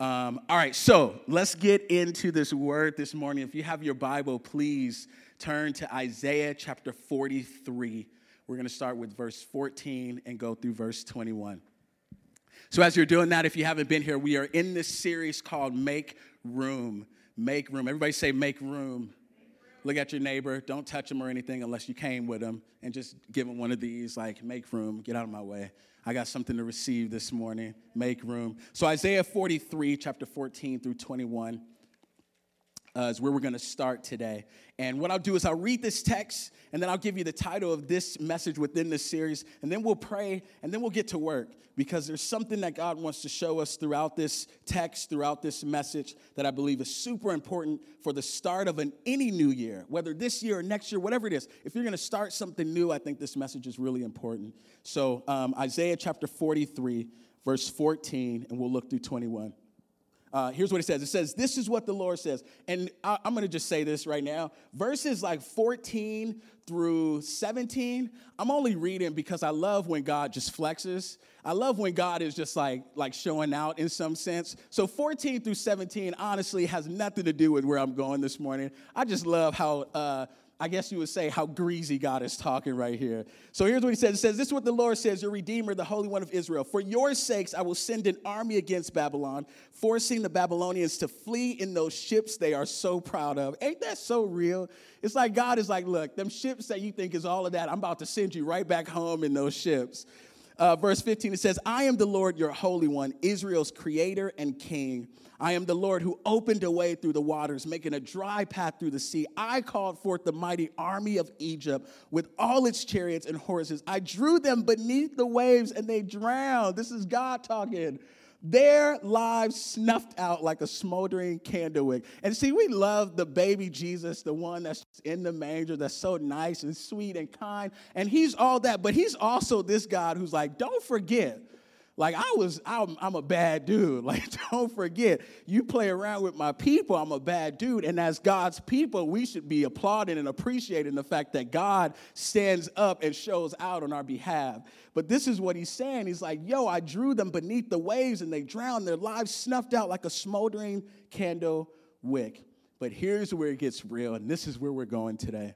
Um, all right, so let's get into this word this morning. If you have your Bible, please turn to Isaiah chapter 43. We're going to start with verse 14 and go through verse 21. So, as you're doing that, if you haven't been here, we are in this series called Make Room. Make Room. Everybody say, Make Room. Look at your neighbor. Don't touch him or anything unless you came with him. And just give him one of these, like, Make Room. Get out of my way. I got something to receive this morning. Make room. So, Isaiah 43, chapter 14 through 21 uh, is where we're going to start today. And what I'll do is I'll read this text, and then I'll give you the title of this message within this series, and then we'll pray, and then we'll get to work because there's something that God wants to show us throughout this text, throughout this message, that I believe is super important for the start of an any new year, whether this year or next year, whatever it is. If you're going to start something new, I think this message is really important. So, um, Isaiah chapter 43, verse 14, and we'll look through 21. Uh, here's what it says it says, This is what the Lord says. And I, am going to just say this right now. Verses like 14 through 17, I'm only reading because I love when God just flexes. I love when God is just like, like showing out in some sense. So 14 through 17 honestly has nothing to do with where I'm going this morning. I just love how uh, I guess you would say how greasy God is talking right here. So here's what he says. It says, This is what the Lord says, your Redeemer, the Holy One of Israel. For your sakes, I will send an army against Babylon, forcing the Babylonians to flee in those ships they are so proud of. Ain't that so real? It's like God is like, Look, them ships that you think is all of that, I'm about to send you right back home in those ships. Uh, verse 15, it says, I am the Lord, your Holy One, Israel's creator and king. I am the Lord who opened a way through the waters, making a dry path through the sea. I called forth the mighty army of Egypt with all its chariots and horses. I drew them beneath the waves and they drowned. This is God talking their lives snuffed out like a smoldering candle wick. And see, we love the baby Jesus, the one that's in the manger, that's so nice and sweet and kind. And he's all that, but he's also this God who's like, don't forget like I was, I'm, I'm, a bad dude. Like, don't forget, you play around with my people, I'm a bad dude. And as God's people, we should be applauding and appreciating the fact that God stands up and shows out on our behalf. But this is what he's saying. He's like, yo, I drew them beneath the waves and they drowned, their lives snuffed out like a smoldering candle wick. But here's where it gets real, and this is where we're going today.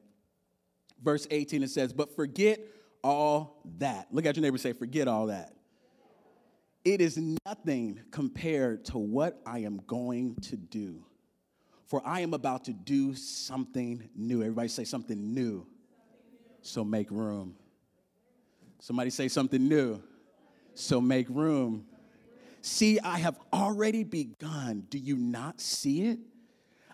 Verse 18, it says, But forget all that. Look at your neighbor say, Forget all that. It is nothing compared to what I am going to do. For I am about to do something new. Everybody say something new. So make room. Somebody say something new. So make room. See, I have already begun. Do you not see it?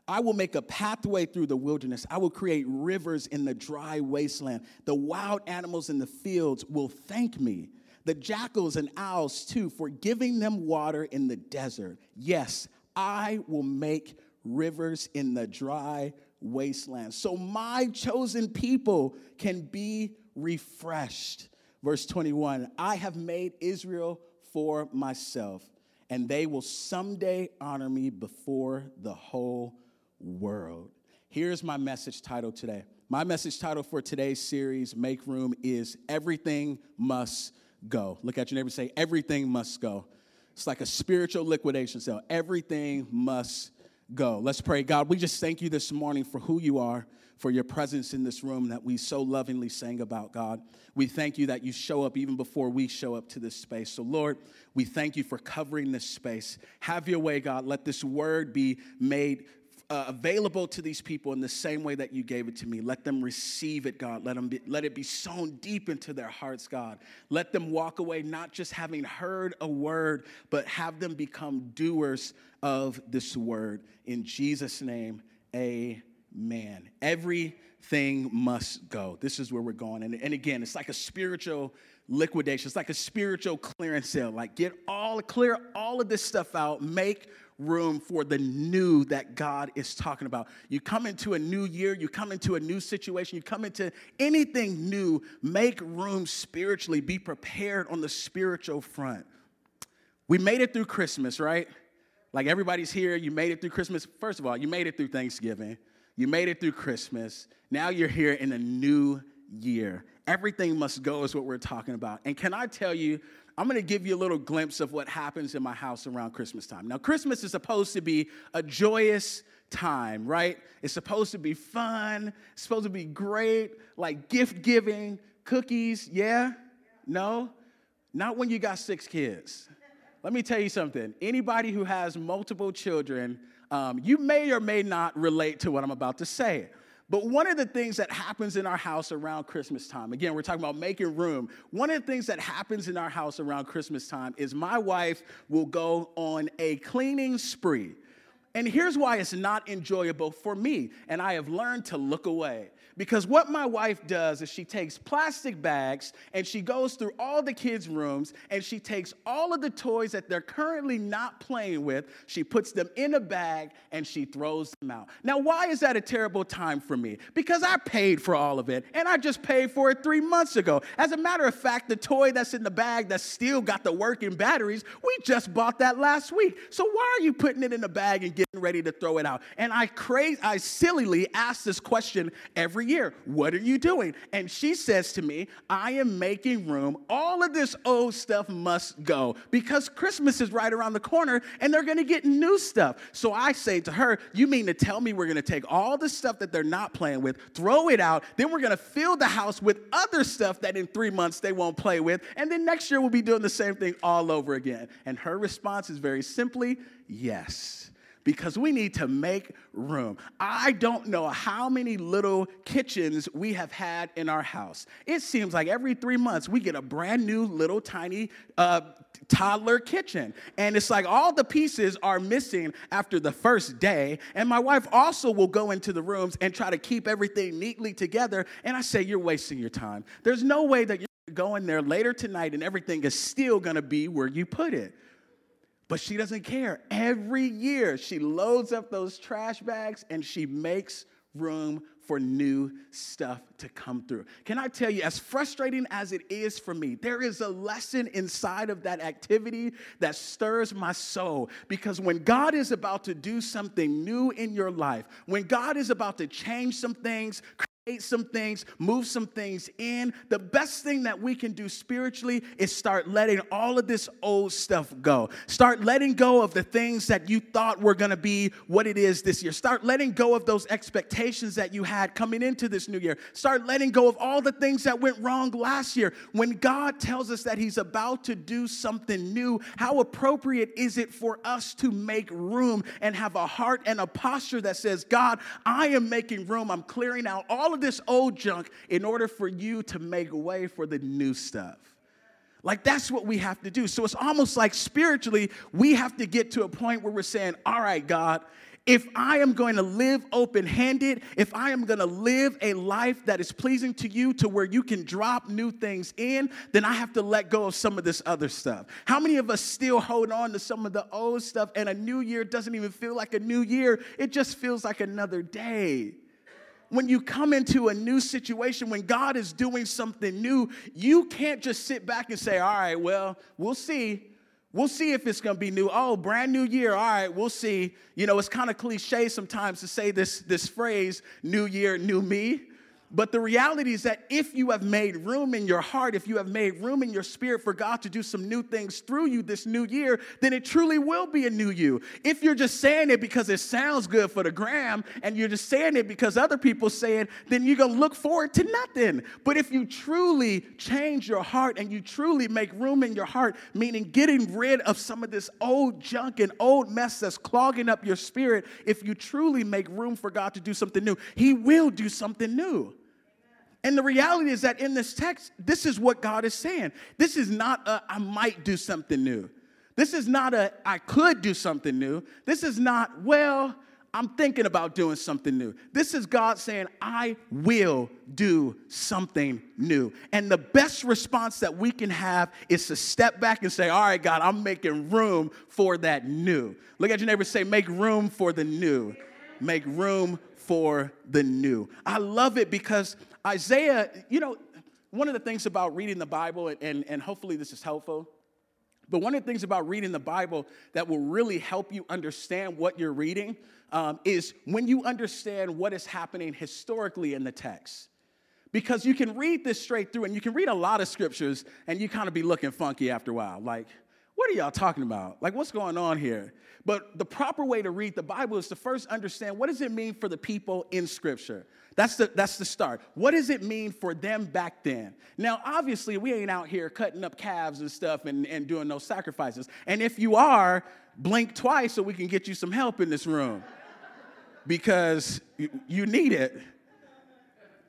I will make a pathway through the wilderness. I will create rivers in the dry wasteland. The wild animals in the fields will thank me the jackals and owls too, for giving them water in the desert. Yes, I will make rivers in the dry wasteland. So my chosen people can be refreshed. Verse 21 I have made Israel for myself, and they will someday honor me before the whole world. Here's my message title today. My message title for today's series, Make Room, is Everything Must go. Look at your neighbor say, everything must go. It's like a spiritual liquidation sale. Everything must go. Let's pray. God, we just thank you this morning for who you are, for your presence in this room that we so lovingly sang about, God. We thank you that you show up even before we show up to this space. So, Lord, we thank you for covering this space. Have your way, God. Let this word be made uh, available to these people in the same way that you gave it to me. Let them receive it, God. Let, them be, let it be sown deep into their hearts, God. Let them walk away not just having heard a word, but have them become doers of this word. In Jesus' name, amen. Everything must go. This is where we're going. And, and again, it's like a spiritual liquidation. It's like a spiritual clearance sale. Like get all clear all of this stuff out, make room for the new that God is talking about. You come into a new year, you come into a new situation, you come into anything new, make room spiritually, be prepared on the spiritual front. We made it through Christmas, right? Like everybody's here, you made it through Christmas. First of all, you made it through Thanksgiving, you made it through Christmas. Now you're here in a new year. Everything must go, is what we're talking about. And can I tell you, I'm gonna give you a little glimpse of what happens in my house around Christmas time. Now, Christmas is supposed to be a joyous time, right? It's supposed to be fun, it's supposed to be great, like gift giving, cookies, yeah? No? Not when you got six kids. Let me tell you something. Anybody who has multiple children, um, you may or may not relate to what I'm about to say. But one of the things that happens in our house around Christmas time, again, we're talking about making room. One of the things that happens in our house around Christmas time is my wife will go on a cleaning spree. And here's why it's not enjoyable for me. And I have learned to look away. Because what my wife does is she takes plastic bags and she goes through all the kids' rooms and she takes all of the toys that they're currently not playing with, she puts them in a bag and she throws them out. Now, why is that a terrible time for me? Because I paid for all of it and I just paid for it three months ago. As a matter of fact, the toy that's in the bag that's still got the working batteries, we just bought that last week. So why are you putting it in a bag and getting ready to throw it out? And I crazy, I sillily ask this question every year. What are you doing? And she says to me, I am making room. All of this old stuff must go because Christmas is right around the corner and they're going to get new stuff. So I say to her, You mean to tell me we're going to take all the stuff that they're not playing with, throw it out, then we're going to fill the house with other stuff that in three months they won't play with, and then next year we'll be doing the same thing all over again? And her response is very simply, Yes because we need to make room. I don't know how many little kitchens we have had in our house. It seems like every three months we get a brand new little tiny uh, toddler kitchen. And it's like all the pieces are missing after the first day. And my wife also will go into the rooms and try to keep everything neatly together. And I say, You're wasting your time. There's no way that you're going there later tonight and everything is still gonna be where you put it. But she doesn't care. Every year, she loads up those trash bags and she makes room for new stuff to come through. Can I tell you, as frustrating as it is for me, there is a lesson inside of that activity that stirs my soul. Because when God is about to do something new in your life, when God is about to change some things, some things, move some things in. The best thing that we can do spiritually is start letting all of this old stuff go. Start letting go of the things that you thought were going to be what it is this year. Start letting go of those expectations that you had coming into this new year. Start letting go of all the things that went wrong last year. When God tells us that He's about to do something new, how appropriate is it for us to make room and have a heart and a posture that says, God, I am making room. I'm clearing out all of this old junk in order for you to make way for the new stuff. Like that's what we have to do. So it's almost like spiritually, we have to get to a point where we're saying, All right, God, if I am going to live open handed, if I am going to live a life that is pleasing to you to where you can drop new things in, then I have to let go of some of this other stuff. How many of us still hold on to some of the old stuff and a new year doesn't even feel like a new year? It just feels like another day when you come into a new situation, when God is doing something new, you can't just sit back and say, All right, well, we'll see. We'll see if it's gonna be new. Oh, brand new year. All right, we'll see. You know, it's kind of cliche sometimes to say this, this phrase, new year, new me. But the reality is that if you have made room in your heart, if you have made room in your spirit for God to do some new things through you this new year, then it truly will be a new you. If you're just saying it because it sounds good for the gram and you're just saying it because other people say it, then you're gonna look forward to nothing. But if you truly change your heart and you truly make room in your heart, meaning getting rid of some of this old junk and old mess that's clogging up your spirit, if you truly make room for God to do something new, He will do something new. And the reality is that in this text, this is what God is saying. This is not a, I might do something new. This is not a, I could do something new. This is not, well, I'm thinking about doing something new. This is God saying, I will do something new. And the best response that we can have is to step back and say, All right, God, I'm making room for that new. Look at your neighbor say, Make room for the new. Make room for the new. I love it because Isaiah, you know, one of the things about reading the Bible, and, and hopefully this is helpful, but one of the things about reading the Bible that will really help you understand what you're reading um, is when you understand what is happening historically in the text. Because you can read this straight through, and you can read a lot of scriptures, and you kind of be looking funky after a while. Like, what are y'all talking about? Like, what's going on here? But the proper way to read the Bible is to first understand what does it mean for the people in Scripture. That's the, that's the start. What does it mean for them back then? Now, obviously, we ain't out here cutting up calves and stuff and, and doing those sacrifices. And if you are, blink twice so we can get you some help in this room because you need it.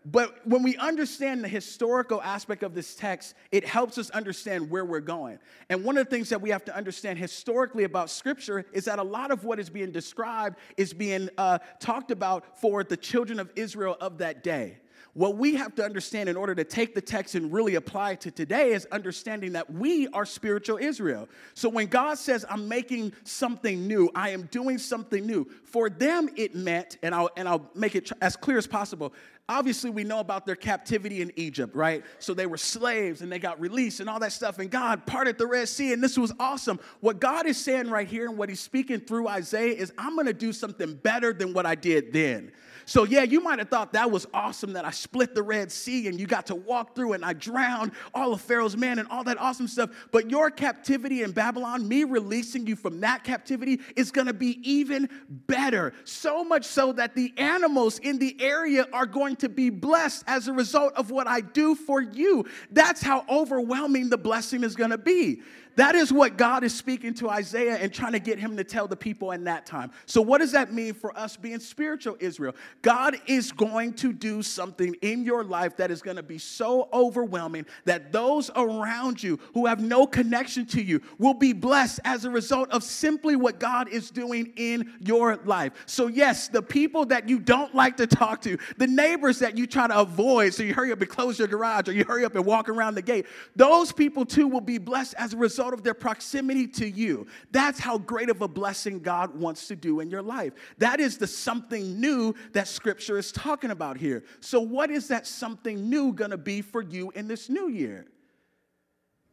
But when we understand the historical aspect of this text, it helps us understand where we're going. And one of the things that we have to understand historically about Scripture is that a lot of what is being described is being uh, talked about for the children of Israel of that day. What we have to understand in order to take the text and really apply it to today is understanding that we are spiritual Israel. So when God says, I'm making something new, I am doing something new, for them it meant, and I'll, and I'll make it as clear as possible, obviously we know about their captivity in Egypt, right? So they were slaves and they got released and all that stuff, and God parted the Red Sea, and this was awesome. What God is saying right here and what He's speaking through Isaiah is, I'm gonna do something better than what I did then. So, yeah, you might have thought that was awesome that I split the Red Sea and you got to walk through and I drowned all of Pharaoh's men and all that awesome stuff. But your captivity in Babylon, me releasing you from that captivity, is going to be even better. So much so that the animals in the area are going to be blessed as a result of what I do for you. That's how overwhelming the blessing is going to be. That is what God is speaking to Isaiah and trying to get him to tell the people in that time. So, what does that mean for us being spiritual Israel? God is going to do something in your life that is going to be so overwhelming that those around you who have no connection to you will be blessed as a result of simply what God is doing in your life. So, yes, the people that you don't like to talk to, the neighbors that you try to avoid, so you hurry up and close your garage or you hurry up and walk around the gate, those people too will be blessed as a result result of their proximity to you. That's how great of a blessing God wants to do in your life. That is the something new that scripture is talking about here. So, what is that something new gonna be for you in this new year?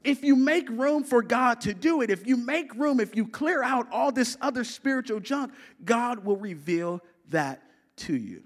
If you make room for God to do it, if you make room, if you clear out all this other spiritual junk, God will reveal that to you.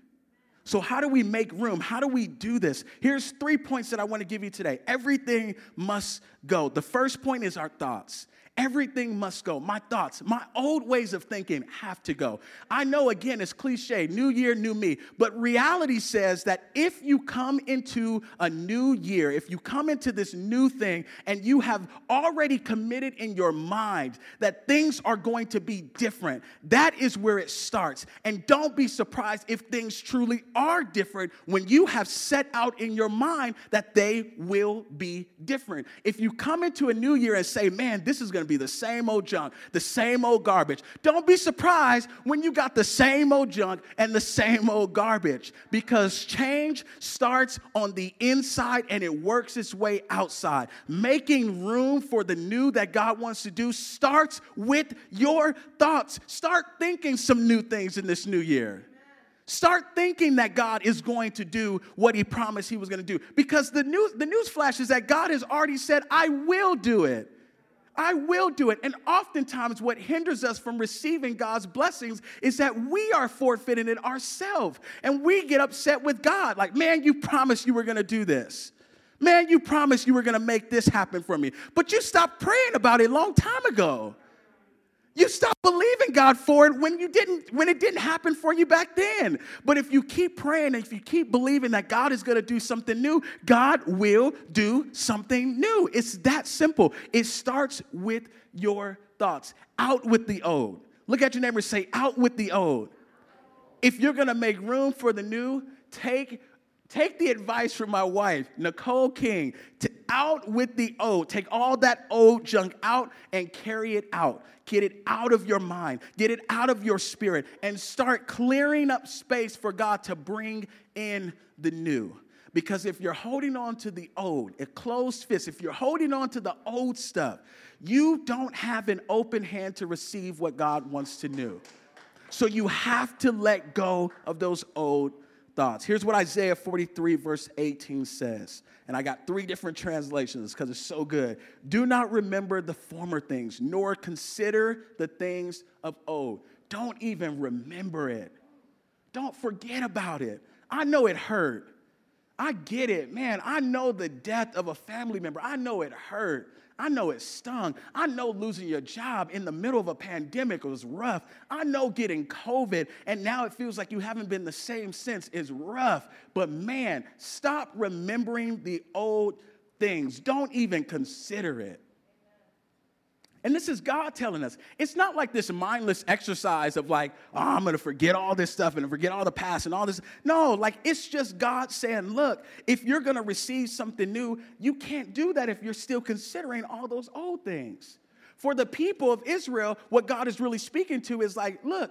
So, how do we make room? How do we do this? Here's three points that I want to give you today. Everything must go. The first point is our thoughts. Everything must go. My thoughts, my old ways of thinking have to go. I know, again, it's cliche new year, new me. But reality says that if you come into a new year, if you come into this new thing and you have already committed in your mind that things are going to be different, that is where it starts. And don't be surprised if things truly are different when you have set out in your mind that they will be different. If you come into a new year and say, man, this is going to to be the same old junk, the same old garbage. Don't be surprised when you got the same old junk and the same old garbage because change starts on the inside and it works its way outside. Making room for the new that God wants to do starts with your thoughts. Start thinking some new things in this new year. Start thinking that God is going to do what he promised he was going to do. Because the news, the news flash is that God has already said, I will do it. I will do it. And oftentimes, what hinders us from receiving God's blessings is that we are forfeiting it ourselves. And we get upset with God, like, man, you promised you were gonna do this. Man, you promised you were gonna make this happen for me. But you stopped praying about it a long time ago. You stop believing God for it when you didn't when it didn't happen for you back then. But if you keep praying and if you keep believing that God is going to do something new, God will do something new. It's that simple. It starts with your thoughts. Out with the old. Look at your neighbor and say, out with the old. If you're going to make room for the new, take Take the advice from my wife, Nicole King, to out with the old. Take all that old junk out and carry it out. Get it out of your mind, get it out of your spirit, and start clearing up space for God to bring in the new. Because if you're holding on to the old, a closed fist, if you're holding on to the old stuff, you don't have an open hand to receive what God wants to do. So you have to let go of those old thoughts. Here's what Isaiah 43, verse 18 says. And I got three different translations because it's so good. Do not remember the former things, nor consider the things of old. Don't even remember it. Don't forget about it. I know it hurt. I get it, man. I know the death of a family member. I know it hurt. I know it stung. I know losing your job in the middle of a pandemic was rough. I know getting COVID and now it feels like you haven't been the same since is rough. But man, stop remembering the old things. Don't even consider it. And this is God telling us. It's not like this mindless exercise of like, oh, I'm gonna forget all this stuff and forget all the past and all this. No, like it's just God saying, look, if you're gonna receive something new, you can't do that if you're still considering all those old things. For the people of Israel, what God is really speaking to is like, look,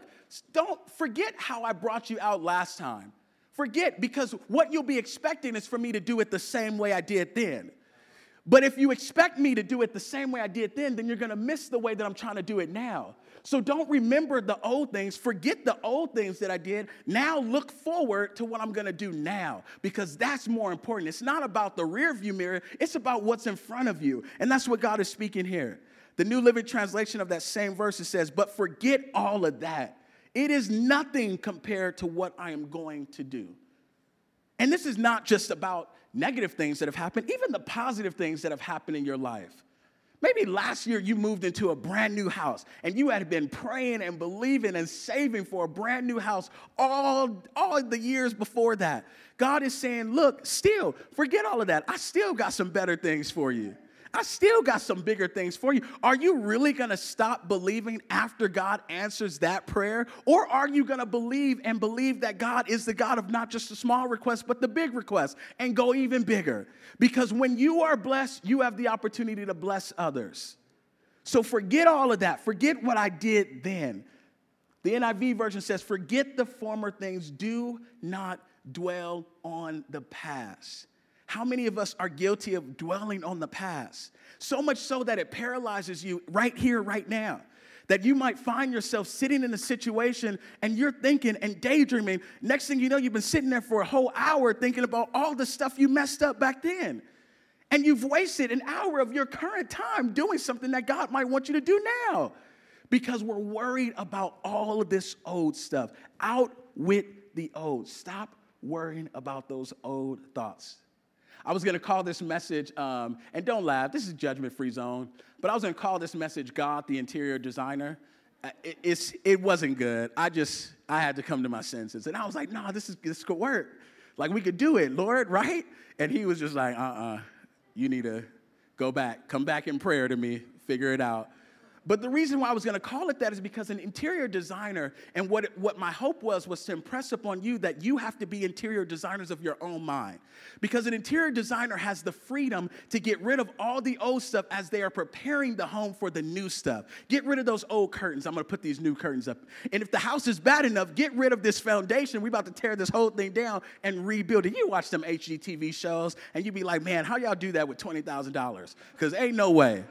don't forget how I brought you out last time. Forget, because what you'll be expecting is for me to do it the same way I did then. But if you expect me to do it the same way I did then, then you're gonna miss the way that I'm trying to do it now. So don't remember the old things, forget the old things that I did. Now look forward to what I'm gonna do now because that's more important. It's not about the rear view mirror, it's about what's in front of you. And that's what God is speaking here. The New Living Translation of that same verse it says, But forget all of that. It is nothing compared to what I am going to do. And this is not just about negative things that have happened, even the positive things that have happened in your life. Maybe last year you moved into a brand new house and you had been praying and believing and saving for a brand new house all, all the years before that. God is saying, Look, still, forget all of that. I still got some better things for you. I still got some bigger things for you. Are you really going to stop believing after God answers that prayer? Or are you going to believe and believe that God is the God of not just the small request, but the big request and go even bigger? Because when you are blessed, you have the opportunity to bless others. So forget all of that. Forget what I did then. The NIV version says, Forget the former things, do not dwell on the past. How many of us are guilty of dwelling on the past? So much so that it paralyzes you right here, right now. That you might find yourself sitting in a situation and you're thinking and daydreaming. Next thing you know, you've been sitting there for a whole hour thinking about all the stuff you messed up back then. And you've wasted an hour of your current time doing something that God might want you to do now because we're worried about all of this old stuff. Out with the old. Stop worrying about those old thoughts. I was going to call this message, um, and don't laugh, this is judgment free zone, but I was going to call this message God, the interior designer. Uh, it, it's, it wasn't good. I just, I had to come to my senses. And I was like, no, nah, this, is, this could work. Like, we could do it, Lord, right? And he was just like, uh uh-uh, uh you need to go back, come back in prayer to me, figure it out. But the reason why I was going to call it that is because an interior designer, and what, it, what my hope was, was to impress upon you that you have to be interior designers of your own mind. Because an interior designer has the freedom to get rid of all the old stuff as they are preparing the home for the new stuff. Get rid of those old curtains. I'm going to put these new curtains up. And if the house is bad enough, get rid of this foundation. We're about to tear this whole thing down and rebuild it. You watch them HGTV shows, and you be like, man, how y'all do that with $20,000? Because ain't no way.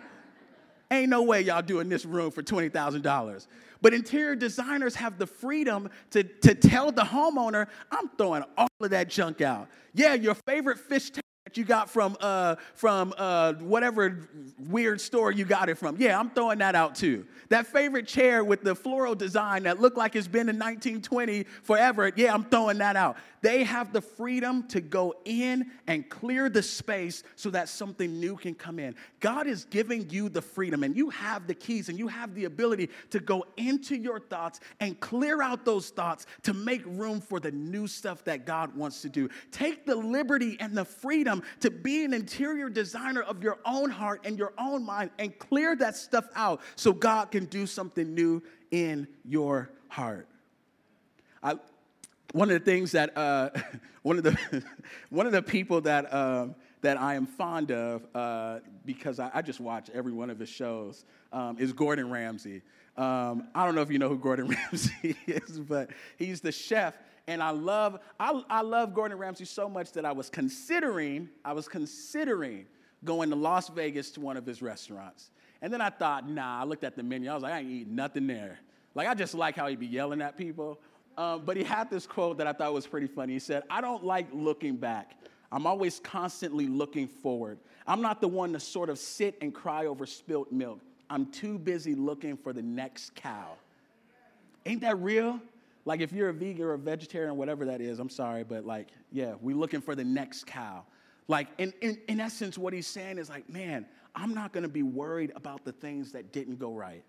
Ain't no way y'all doing this room for $20,000. But interior designers have the freedom to, to tell the homeowner, I'm throwing all of that junk out. Yeah, your favorite fish tank that you got from, uh, from uh, whatever weird store you got it from. Yeah, I'm throwing that out too. That favorite chair with the floral design that looked like it's been in 1920 forever. Yeah, I'm throwing that out. They have the freedom to go in and clear the space so that something new can come in. God is giving you the freedom, and you have the keys and you have the ability to go into your thoughts and clear out those thoughts to make room for the new stuff that God wants to do. Take the liberty and the freedom to be an interior designer of your own heart and your own mind and clear that stuff out so God can do something new in your heart. I, one of the things that uh, one of the one of the people that um, that I am fond of uh, because I, I, just watch every one of his shows um, is Gordon Ramsay. Um, I don't know if you know who Gordon Ramsay is, but he's the chef, and I love I, I love Gordon Ramsay so much that I was considering I was considering going to Las Vegas to one of his restaurants, and then I thought, nah. I looked at the menu. I was like, I ain't eating nothing there. Like I just like how he be yelling at people. Um, but he had this quote that I thought was pretty funny. He said, I don't like looking back. I'm always constantly looking forward. I'm not the one to sort of sit and cry over spilt milk. I'm too busy looking for the next cow. Ain't that real? Like if you're a vegan or a vegetarian, whatever that is, I'm sorry, but like, yeah, we're looking for the next cow. Like, in, in, in essence, what he's saying is like, man, I'm not gonna be worried about the things that didn't go right.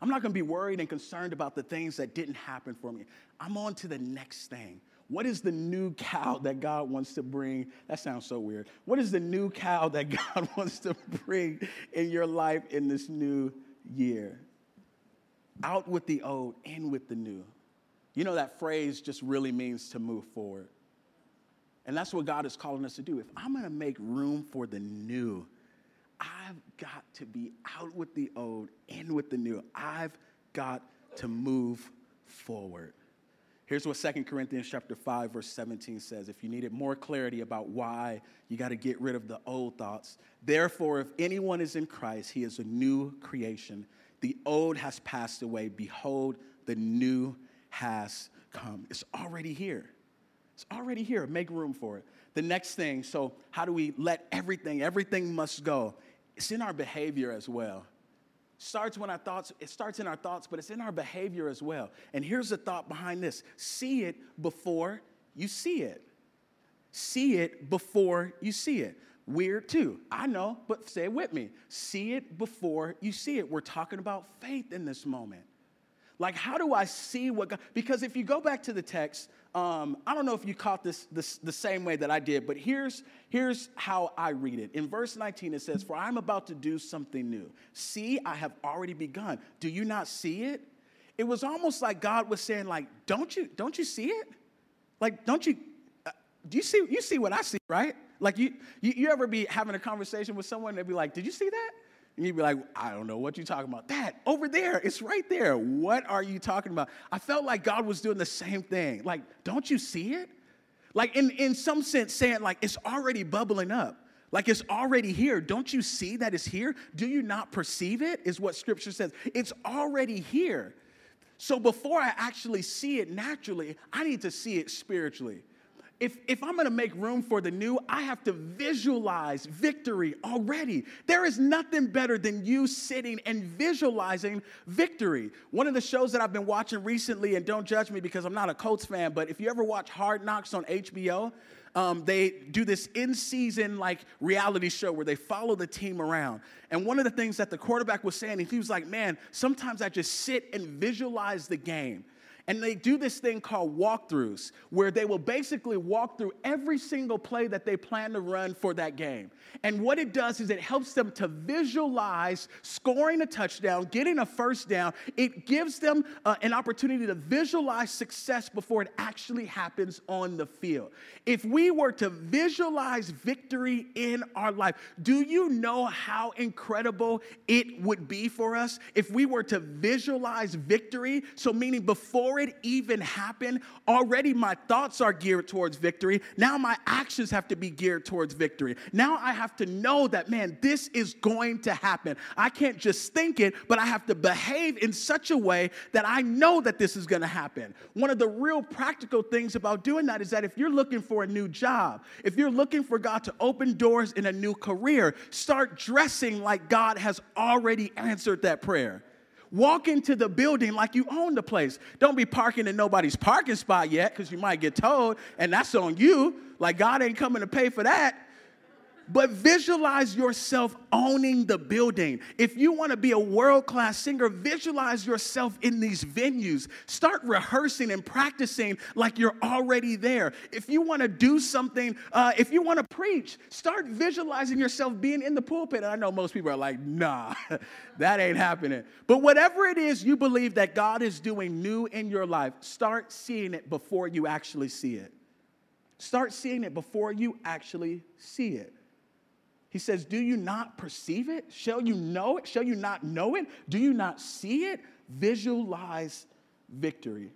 I'm not gonna be worried and concerned about the things that didn't happen for me. I'm on to the next thing. What is the new cow that God wants to bring? That sounds so weird. What is the new cow that God wants to bring in your life in this new year? Out with the old, in with the new. You know, that phrase just really means to move forward. And that's what God is calling us to do. If I'm gonna make room for the new, I've got to be out with the old, in with the new. I've got to move forward. Here's what 2 Corinthians chapter 5 verse 17 says. If you needed more clarity about why you got to get rid of the old thoughts. Therefore, if anyone is in Christ, he is a new creation. The old has passed away. Behold, the new has come. It's already here. It's already here. Make room for it. The next thing, so how do we let everything, everything must go? It's in our behavior as well. Starts when our thoughts it starts in our thoughts but it's in our behavior as well. And here's the thought behind this. See it before you see it. See it before you see it. Weird too. I know but say it with me. See it before you see it. We're talking about faith in this moment like how do i see what god because if you go back to the text um, I don't know if you caught this, this the same way that I did, but here's, here's how I read it. In verse 19, it says, For I'm about to do something new. See, I have already begun. Do you not see it? It was almost like God was saying, like, don't you, don't you see it? Like, don't you, uh, do you see, you see what I see, right? Like, you, you, you ever be having a conversation with someone and they'd be like, did you see that? And you'd be like, I don't know what you're talking about. That over there, it's right there. What are you talking about? I felt like God was doing the same thing. Like, don't you see it? Like, in, in some sense, saying, like, it's already bubbling up. Like, it's already here. Don't you see that it's here? Do you not perceive it? Is what scripture says. It's already here. So before I actually see it naturally, I need to see it spiritually if, if I'm gonna make room for the new, I have to visualize victory already. There is nothing better than you sitting and visualizing victory. One of the shows that I've been watching recently, and don't judge me because I'm not a Colts fan, but if you ever watch Hard Knocks on HBO, um, they do this in season like reality show where they follow the team around. And one of the things that the quarterback was saying, he was like, Man, sometimes I just sit and visualize the game. And they do this thing called walkthroughs, where they will basically walk through every single play that they plan to run for that game. And what it does is it helps them to visualize scoring a touchdown, getting a first down. It gives them uh, an opportunity to visualize success before it actually happens on the field. If we were to visualize victory in our life, do you know how incredible it would be for us if we were to visualize victory? So, meaning before before it even happened, already my thoughts are geared towards victory. Now my actions have to be geared towards victory. Now I have to know that, man, this is going to happen. I can't just think it, but I have to behave in such a way that I know that this is going to happen. One of the real practical things about doing that is that if you're looking for a new job, if you're looking for God to open doors in a new career, start dressing like God has already answered that prayer. Walk into the building like you own the place. Don't be parking in nobody's parking spot yet because you might get towed, and that's on you. Like God ain't coming to pay for that but visualize yourself owning the building. If you want to be a world class singer, visualize yourself in these venues. Start rehearsing and practicing like you're already there. If you want to do something, uh, if you want to preach, start visualizing yourself being in the pulpit. And I know most people are like, nah, that ain't happening. But whatever it is you believe that God is doing new in your life, start seeing it before you actually see it. Start seeing it before you actually see it. He says, Do you not perceive it? Shall you know it? Shall you not know it? Do you not see it? Visualize victory.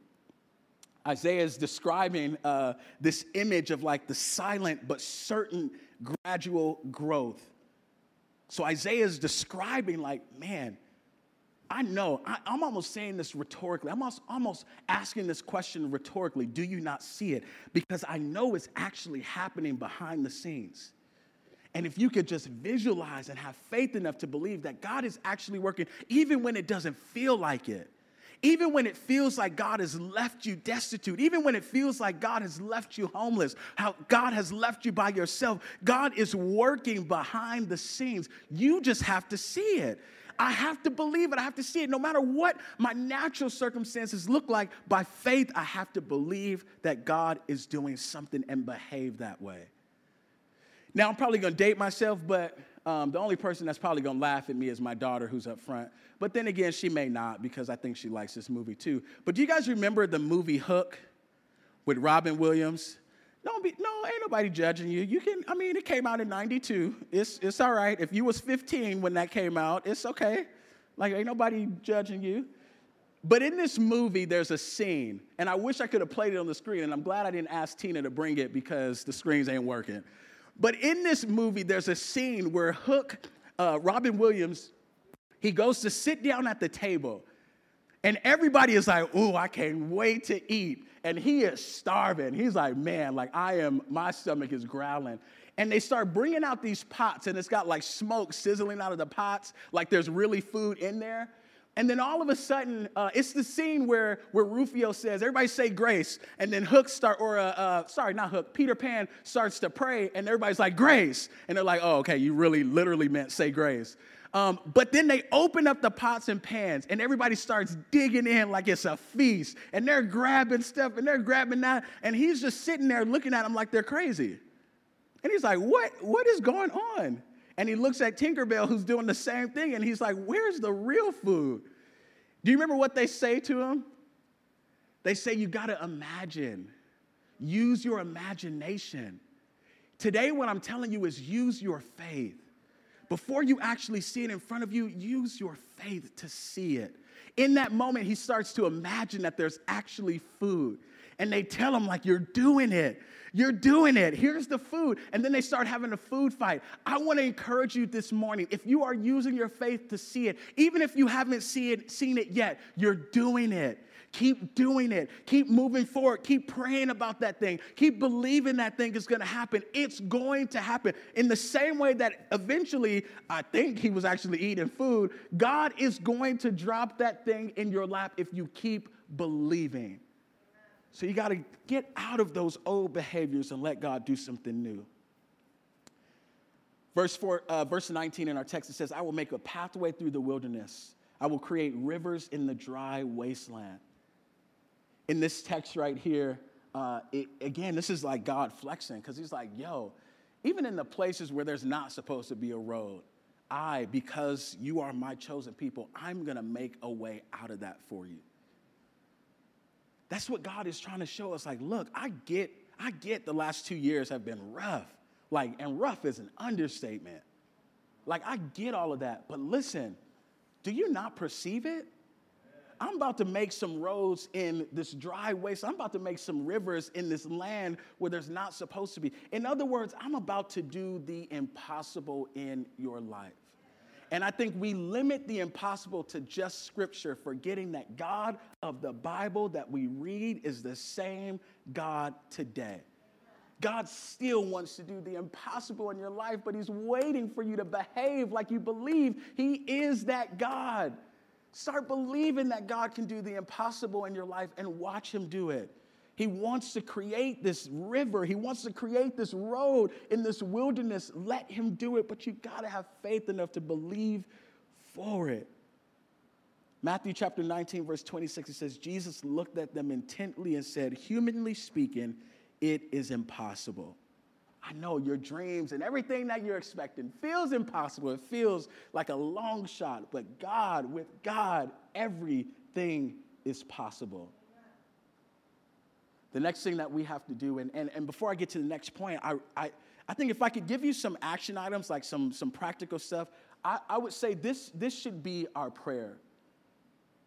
Isaiah is describing uh, this image of like the silent but certain gradual growth. So Isaiah is describing, like, man, I know, I, am almost saying this rhetorically. I'm almost, almost asking this question rhetorically Do you not see it? Because I know it's actually happening behind the scenes. And if you could just visualize and have faith enough to believe that God is actually working, even when it doesn't feel like it, Even when it feels like God has left you destitute, even when it feels like God has left you homeless, how God has left you by yourself, God is working behind the scenes. You just have to see it. I have to believe it. I have to see it. No matter what my natural circumstances look like, by faith, I have to believe that God is doing something and behave that way. Now, I'm probably gonna date myself, but um, the only person that's probably gonna laugh at me is my daughter who's up front. But then again, she may not because I think she likes this movie too. But do you guys remember the movie Hook with Robin Williams? Don't be, no, ain't nobody judging you. You can, I mean, it came out in 92. It's, it's all right. If you was 15 when that came out, it's okay. Like, ain't nobody judging you. But in this movie, there's a scene, and I wish I could have played it on the screen, and I'm glad I didn't ask Tina to bring it because the screens ain't working. But in this movie, there's a scene where Hook, uh, Robin Williams, he goes to sit down at the table, and everybody is like, "Ooh, I can't wait to eat." And he is starving. He's like, "Man, like I am. My stomach is growling." And they start bringing out these pots, and it's got like smoke sizzling out of the pots, like there's really food in there. And then all of a sudden, uh, it's the scene where, where Rufio says, everybody say grace. And then Hook start, or uh, uh, sorry, not Hook, Peter Pan starts to pray, and everybody's like, grace. And they're like, oh, okay, you really literally meant say grace. Um, but then they open up the pots and pans, and everybody starts digging in like it's a feast. And they're grabbing stuff, and they're grabbing that. And he's just sitting there looking at them like they're crazy. And he's like, what, what is going on? And he looks at Tinkerbell, who's doing the same thing, and he's like, Where's the real food? Do you remember what they say to him? They say, You got to imagine, use your imagination. Today, what I'm telling you is use your faith. Before you actually see it in front of you, use your faith to see it. In that moment, he starts to imagine that there's actually food. And they tell him, like, you're doing it. You're doing it. Here's the food. And then they start having a food fight. I want to encourage you this morning if you are using your faith to see it, even if you haven't it, seen it yet, you're doing it. Keep doing it. Keep moving forward. Keep praying about that thing. Keep believing that thing is going to happen. It's going to happen. In the same way that eventually, I think he was actually eating food, God is going to drop that thing in your lap if you keep believing. So you got to get out of those old behaviors and let God do something new. Verse, four, uh, verse 19 in our text it says, I will make a pathway through the wilderness. I will create rivers in the dry wasteland. In this text right here, uh, it, again, this is like God flexing because he's like, yo, even in the places where there's not supposed to be a road, I, because you are my chosen people, I'm going to make a way out of that for you. That's what God is trying to show us. Like, look, I get, I get the last two years have been rough. Like, and rough is an understatement. Like, I get all of that. But listen, do you not perceive it? I'm about to make some roads in this dry waste. I'm about to make some rivers in this land where there's not supposed to be. In other words, I'm about to do the impossible in your life. And I think we limit the impossible to just scripture, forgetting that God of the Bible that we read is the same God today. God still wants to do the impossible in your life, but He's waiting for you to behave like you believe He is that God. Start believing that God can do the impossible in your life and watch Him do it. He wants to create this river. He wants to create this road in this wilderness. Let him do it, but you've got to have faith enough to believe for it. Matthew chapter 19, verse 26, it says, Jesus looked at them intently and said, Humanly speaking, it is impossible. I know your dreams and everything that you're expecting feels impossible. It feels like a long shot, but God, with God, everything is possible the next thing that we have to do, and, and, and before I get to the next point, I, I, I think if I could give you some action items, like some, some practical stuff, I, I would say this, this should be our prayer.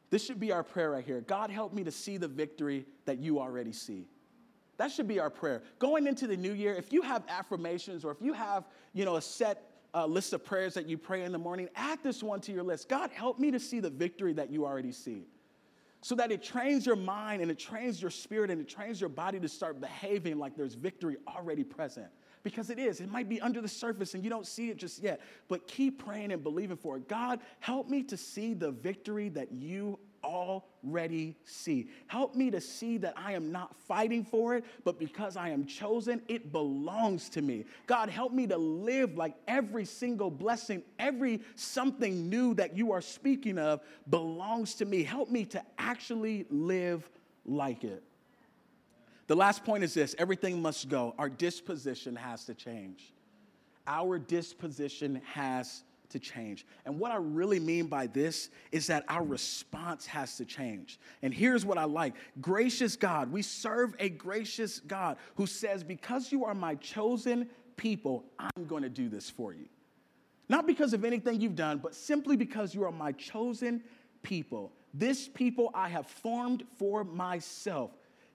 This should be our prayer right here. God, help me to see the victory that you already see. That should be our prayer. Going into the new year, if you have affirmations or if you have, you know, a set uh, list of prayers that you pray in the morning, add this one to your list. God, help me to see the victory that you already see so that it trains your mind and it trains your spirit and it trains your body to start behaving like there's victory already present. Because it is. It might be under the surface and you don't see it just yet, but keep praying and believing for it. God, help me to see the victory that you already see. Help me to see that I am not fighting for it, but because I am chosen, it belongs to me. God, help me to live like every single blessing, every something new that you are speaking of belongs to me. Help me to actually live like it. The last point is this everything must go. Our disposition has to change. Our disposition has to change. And what I really mean by this is that our response has to change. And here's what I like gracious God, we serve a gracious God who says, Because you are my chosen people, I'm going to do this for you. Not because of anything you've done, but simply because you are my chosen people. This people I have formed for myself.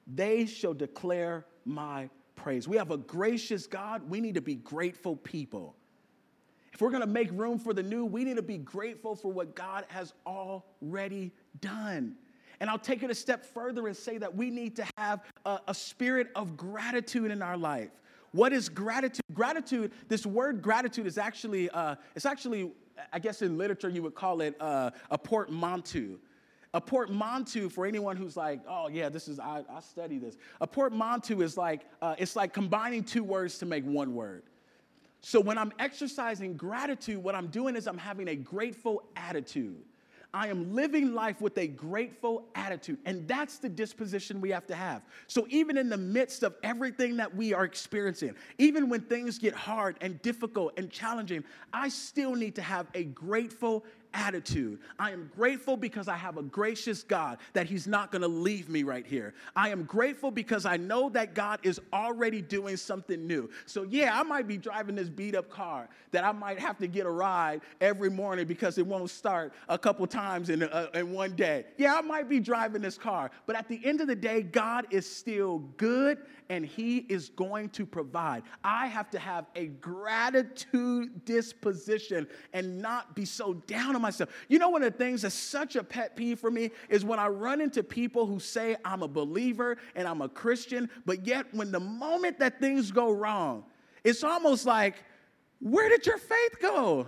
They shall declare my praise. We have a gracious God. We need to be grateful people. If we're going to make room for the new, we need to be grateful for what God has already done. And I'll take it a step further and say that we need to have a, a, spirit of gratitude in our life. What is gratitude? Gratitude, this word gratitude is actually, uh, it's actually, I guess in literature you would call it uh, a portmanteau. A portmanteau, for anyone who's like, oh yeah, this is, I, I study this. A portmanteau is like, uh, it's like combining two words to make one word. So when I'm exercising gratitude, what I'm doing is I'm having a grateful attitude. I am living life with a grateful attitude. And that's the disposition we have to have. So, even in the midst of everything that we are experiencing, even when things get hard and difficult and challenging, I still need to have a grateful attitude. I am grateful because I have a gracious God that He's not going to leave me right here. I am grateful because I know that God is already doing something new. So, yeah, I might be driving this beat up car that I might have to get a ride every morning because it won't start a couple times in, in one day. Yeah, I might be driving this car, but at the end of the day, God is still good and He is going to provide. I have to have a gratitude disposition and not be so down on myself. You know, one of the things that's such a pet peeve for me is when I run into people who say, I'm a believer and I'm a Christian, but yet when the moment that things go wrong, it's almost like, where did your faith go?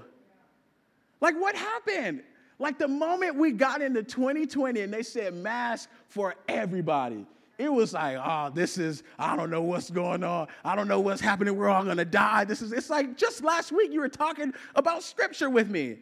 Like, what happened? Like the moment we got into 2020 and they said mask for everybody, it was like, oh, this is, I don't know what's going on. I don't know what's happening. We're all gonna die. This is, it's like just last week you were talking about scripture with me.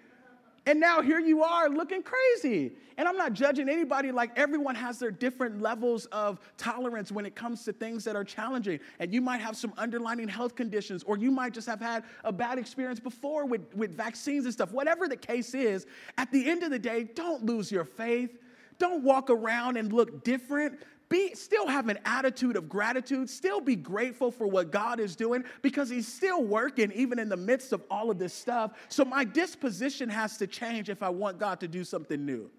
And now here you are looking crazy. And I'm not judging anybody, like everyone has their different levels of tolerance when it comes to things that are challenging. And you might have some underlying health conditions, or you might just have had a bad experience before with, with vaccines and stuff. Whatever the case is, at the end of the day, don't lose your faith. Don't walk around and look different be still have an attitude of gratitude still be grateful for what god is doing because he's still working even in the midst of all of this stuff so my disposition has to change if i want god to do something new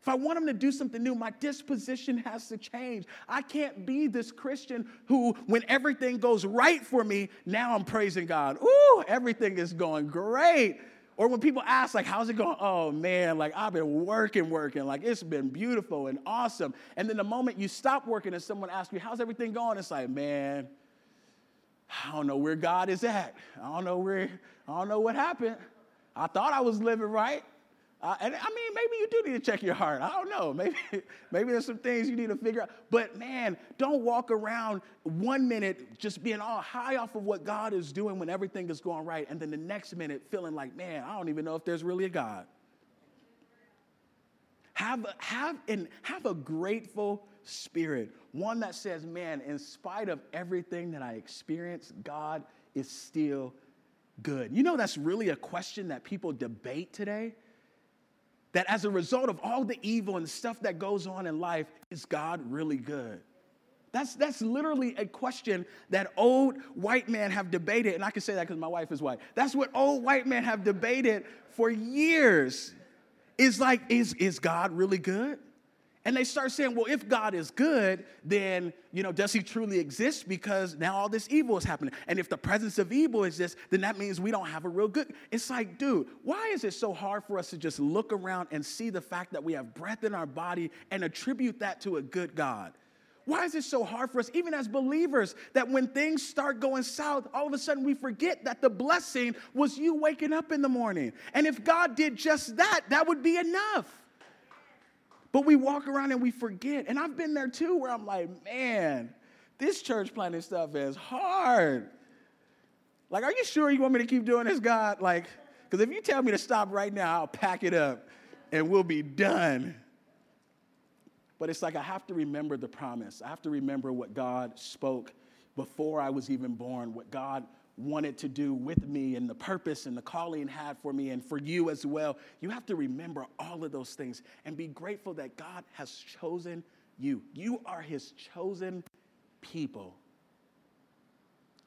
if I want him to do something new, my disposition has to change. I can't be this Christian who, when everything goes right for me, now I'm praising God. Ooh, everything is going great. Or when people ask, like, how's it going? Oh man, like I've been working, working. Like it's been beautiful and awesome. And then the moment you stop working and someone asks you, how's everything going? It's like, man, I don't know where God is at. I don't know where, I don't know what happened. I thought I was living right. Uh, and I mean, maybe you do need to check your heart. I don't know. Maybe, maybe there's some things you need to figure out. But man, don't walk around one minute just being all high off of what God is doing when everything is going right, and then the next minute feeling like, man, I don't even know if there's really a God. Have, have, and have a grateful spirit, one that says, man, in spite of everything that I experience, God is still good. You know, that's really a question that people debate today that as a result of all the evil and stuff that goes on in life, is God really good? That's, that's literally a question that old white men have debated, and I can say that because my wife is white. That's what old white men have debated for years. Is like, is, is God really good? And they start saying, well, if God is good, then, you know, does he truly exist? Because now all this evil is happening. And if the presence of evil exists, then that means we don't have a real good. It's like, dude, why is it so hard for us to just look around and see the fact that we have breath in our body and attribute that to a good God? Why is it so hard for us, even as believers, that when things start going south, all of a sudden we forget that the blessing was you waking up in the morning? And if God did just that, that would be enough. But we walk around and we forget. And I've been there too, where I'm like, man, this church planting stuff is hard. Like, are you sure you want me to keep doing this, God? Like, because if you tell me to stop right now, I'll pack it up and we'll be done. But it's like I have to remember the promise. I have to remember what God spoke before I was even born, what God wanted to do with me and the purpose and the calling had for me and for you as well. You have to remember all of those things and be grateful that God has chosen you. You are his chosen people.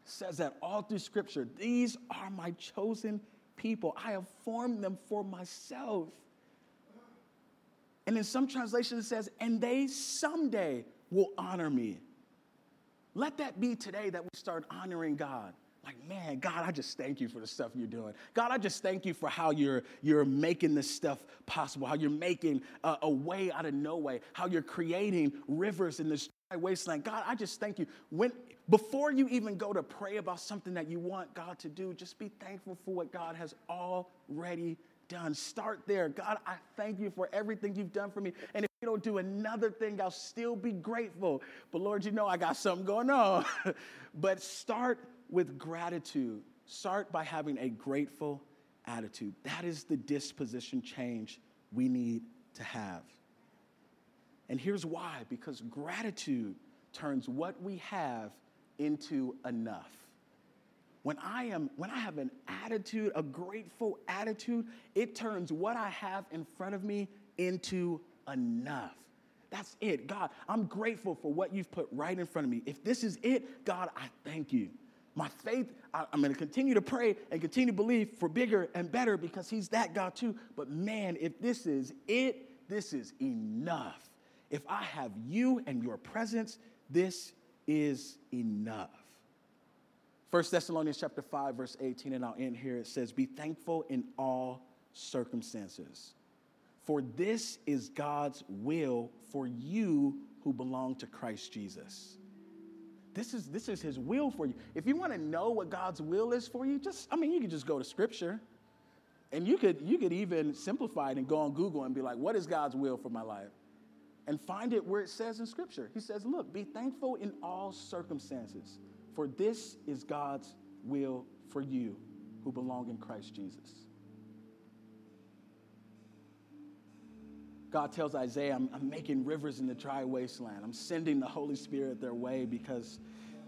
It says that all through scripture. These are my chosen people. I have formed them for myself. And in some translations it says, and they someday will honor me. Let that be today that we start honoring God. Like, man, God, I just thank you for the stuff you're doing. God, I just thank you for how you're, you're making this stuff possible, how you're making a, a way out of no way, how you're creating rivers in this dry wasteland. God, I just thank you. When, before you even go to pray about something that you want God to do, just be thankful for what God has already done. Start there. God, I thank you for everything you've done for me. And if you don't do another thing, I'll still be grateful. But Lord, you know I got something going on. but start with gratitude. Start by having a grateful attitude. That is the disposition change we need to have. And here's why because gratitude turns what we have into enough. When I am when I have an attitude, a grateful attitude, it turns what I have in front of me into enough. That's it. God, I'm grateful for what you've put right in front of me. If this is it, God, I thank you. My faith, I, am going to continue to pray and continue to believe for bigger and better because He's that God too. But man, if this is it, this is enough. If I have you and your presence, this is enough. 1 Thessalonians chapter 5, verse 18, and I'll end here. It says, Be thankful in all circumstances, for this is God's will for you who belong to Christ Jesus. This is, this is his will for you. If you want to know what God's will is for you, just, I mean, you could just go to scripture. And you could, you could even simplify it and go on Google and be like, what is God's will for my life? And find it where it says in scripture. He says, look, be thankful in all circumstances, for this is God's will for you who belong in Christ Jesus. God tells Isaiah, I'm, I'm, making rivers in the dry wasteland. I'm sending the Holy Spirit their way because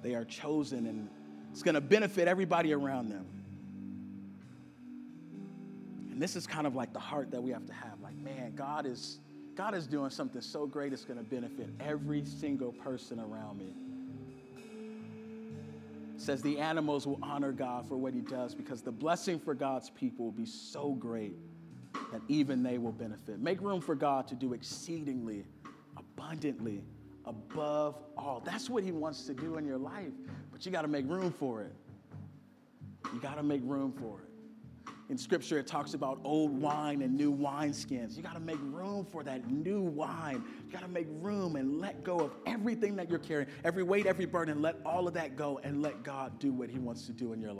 they are chosen and it's going to benefit everybody around them. And this is kind of like the heart that we have to have. Like, man, God is, God is doing something so great it's going to benefit every single person around me. It says the animals will honor God for what he does because the blessing for God's people will be so great that even they will benefit. Make room for God to do exceedingly, abundantly, above all. That's what He wants to do in your life, but you got to make room for it. You got to make room for it. In scripture, it talks about old wine and new wineskins. You got to make room for that new wine. You got to make room and let go of everything that you're carrying, every weight, every burden. Let all of that go and let God do what He wants to do in your life.